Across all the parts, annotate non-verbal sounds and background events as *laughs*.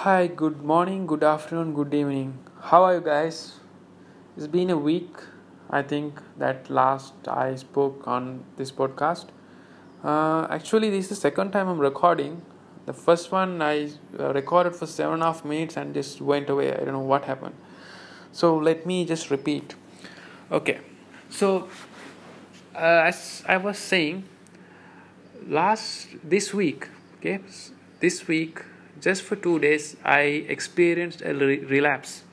Hi, good morning, good afternoon, good evening. How are you guys? It's been a week, I think, that last I spoke on this podcast. Uh, actually, this is the second time I'm recording. The first one I uh, recorded for seven and a half minutes and just went away. I don't know what happened. So let me just repeat. Okay, so uh, as I was saying, last this week, okay, this week just for two days i experienced a re- relapse.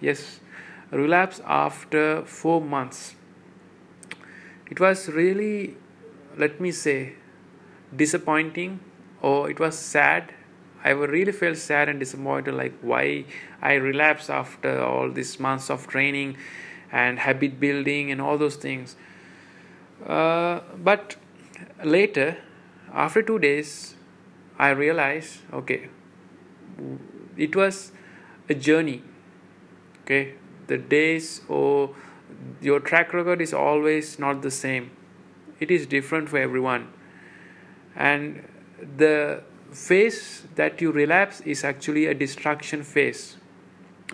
Yes relapse after four months. It was really let me say disappointing or it was sad. I really felt sad and disappointed like why i relapsed after all these months of training and habit building and all those things. Uh, but later after two days I realized okay, it was a journey. Okay, the days or your track record is always not the same, it is different for everyone, and the phase that you relapse is actually a destruction phase.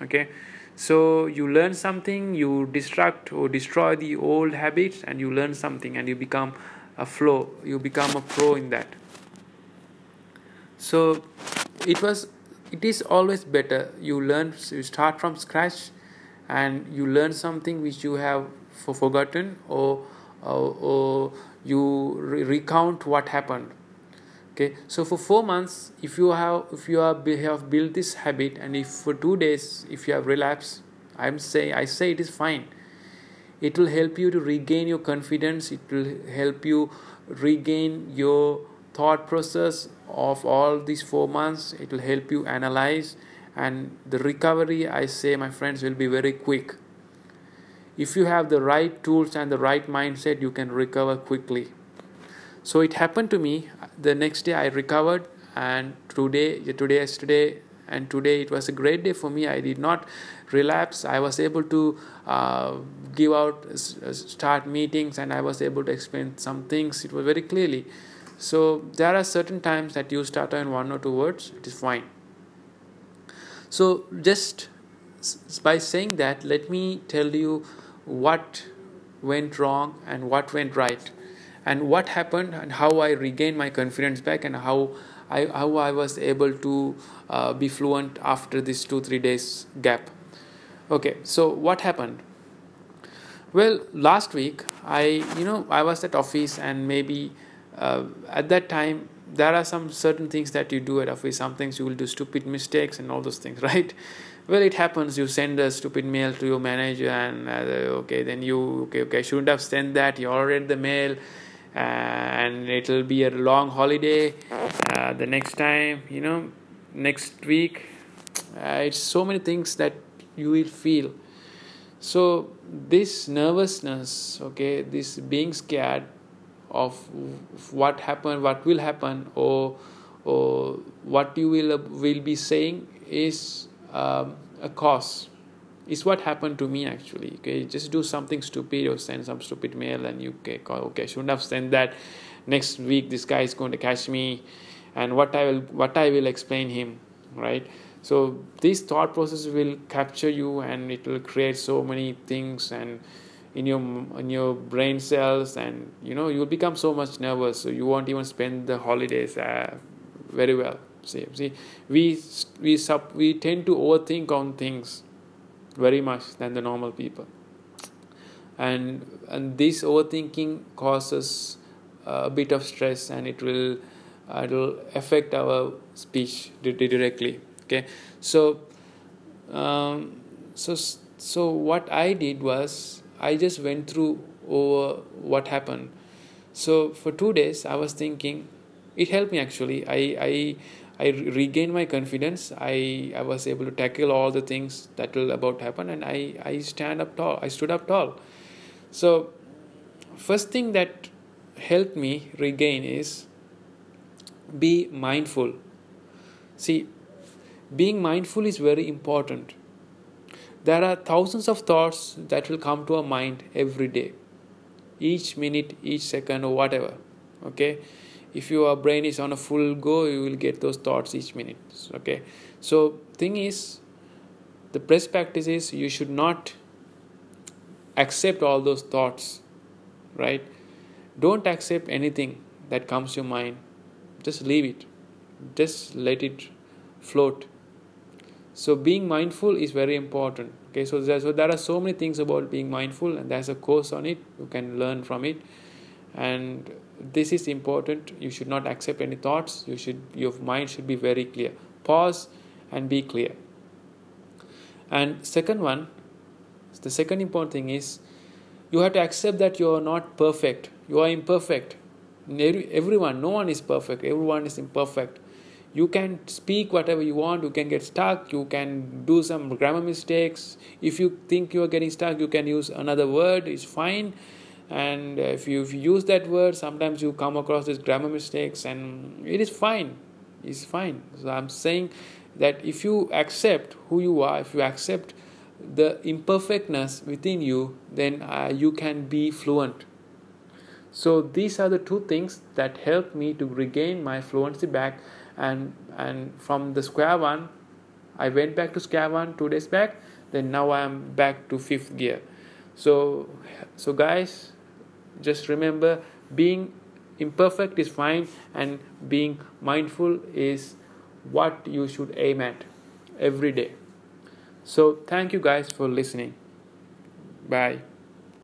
Okay, so you learn something, you destruct or destroy the old habits, and you learn something, and you become a flow, you become a pro in that so it was it is always better. You learn you start from scratch and you learn something which you have for forgotten or or, or you re- recount what happened. Okay? So for 4 months if you have if you have, have built this habit and if for 2 days if you have relapsed i'm saying i say it is fine. It will help you to regain your confidence. It will help you regain your thought process of all these four months it will help you analyze and the recovery i say my friends will be very quick. If you have the right tools and the right mindset you can recover quickly. So it happened to me the next day i recovered and today today yesterday and today it was a great day for me. I did not relapse. I was able to uh, give out uh, start meetings and i was able to explain some things. It was very clearly so there are certain times that you start in one or two words, it is fine. So just by saying that, let me tell you what went wrong and what went right, and what happened and how I regained my confidence back and how I how I was able to uh, be fluent after this two three days gap. Okay, so what happened? Well, last week I you know I was at office and maybe uh, at that time there are some certain things that you do at office. Some things you will do stupid mistakes and all those things *laughs* right? Well it happens. You send a stupid mail to your manager and uh, okay then you okay okay shouldn't have sent that. You already read the mail uh, and it'll be a long holiday. Uh, the next time you know next week uh, it's so many things that you will feel. So this nervousness okay this being scared of what happened what will happen or or what you will will be saying is um, a cause. Is what happened to me actually okay? Just do something stupid or send some stupid mail and you okay okay shouldn't have sent that. Next week this guy is going to catch me and what i will what i will explain him right? So this thought process will capture you and it will create so many things and in your in your brain cells and you know you'll become so much nervous so you won't even spend the holidays uh, very well. See see we we sub we tend to overthink on things very much than the normal people. And and this overthinking causes a bit of stress and it will uh, it will affect our speech directly okay? So um, so so what i did was I just went through over what happened. So for two days, I was thinking, it helped me actually. I I I regained my confidence. I I was able to tackle all the things that will about happen, and I I stand up tall. I stood up tall. So first thing that helped me regain is be mindful. See, being mindful is very important there are thousands of thoughts that will come to our mind every day, each minute, each second, or whatever. Okay, if your brain is on a full go you will get those thoughts each minute okay? So thing is the best practice is you should not accept all those thoughts right? Don't accept anything that comes to your mind. Just leave it. Just let it float so being mindful is very important. Okay so there, so there are so many things about being mindful and there's a course on it. You can learn from it. And this is important. You should not accept any thoughts. You should your mind should be very clear. Pause and be clear. And second one the second important thing is you have to accept that you are not perfect. You are imperfect. Everyone no one is perfect. Everyone is imperfect you can speak whatever you want you can get stuck you can do some grammar mistakes. If you think you are getting stuck you can use another word it's fine. And if you, if you use that word sometimes you come across these grammar mistakes and it is fine it's fine. So i'm saying that if you accept who you are if you accept the imperfectness within you then uh, you can be fluent so these are the two things that helped me to regain my fluency back and and from the square one i went back to square one two days back then now i am back to fifth gear. So so guys just remember being imperfect is fine and being mindful is what you should aim at every day. So thank you guys for listening. Bye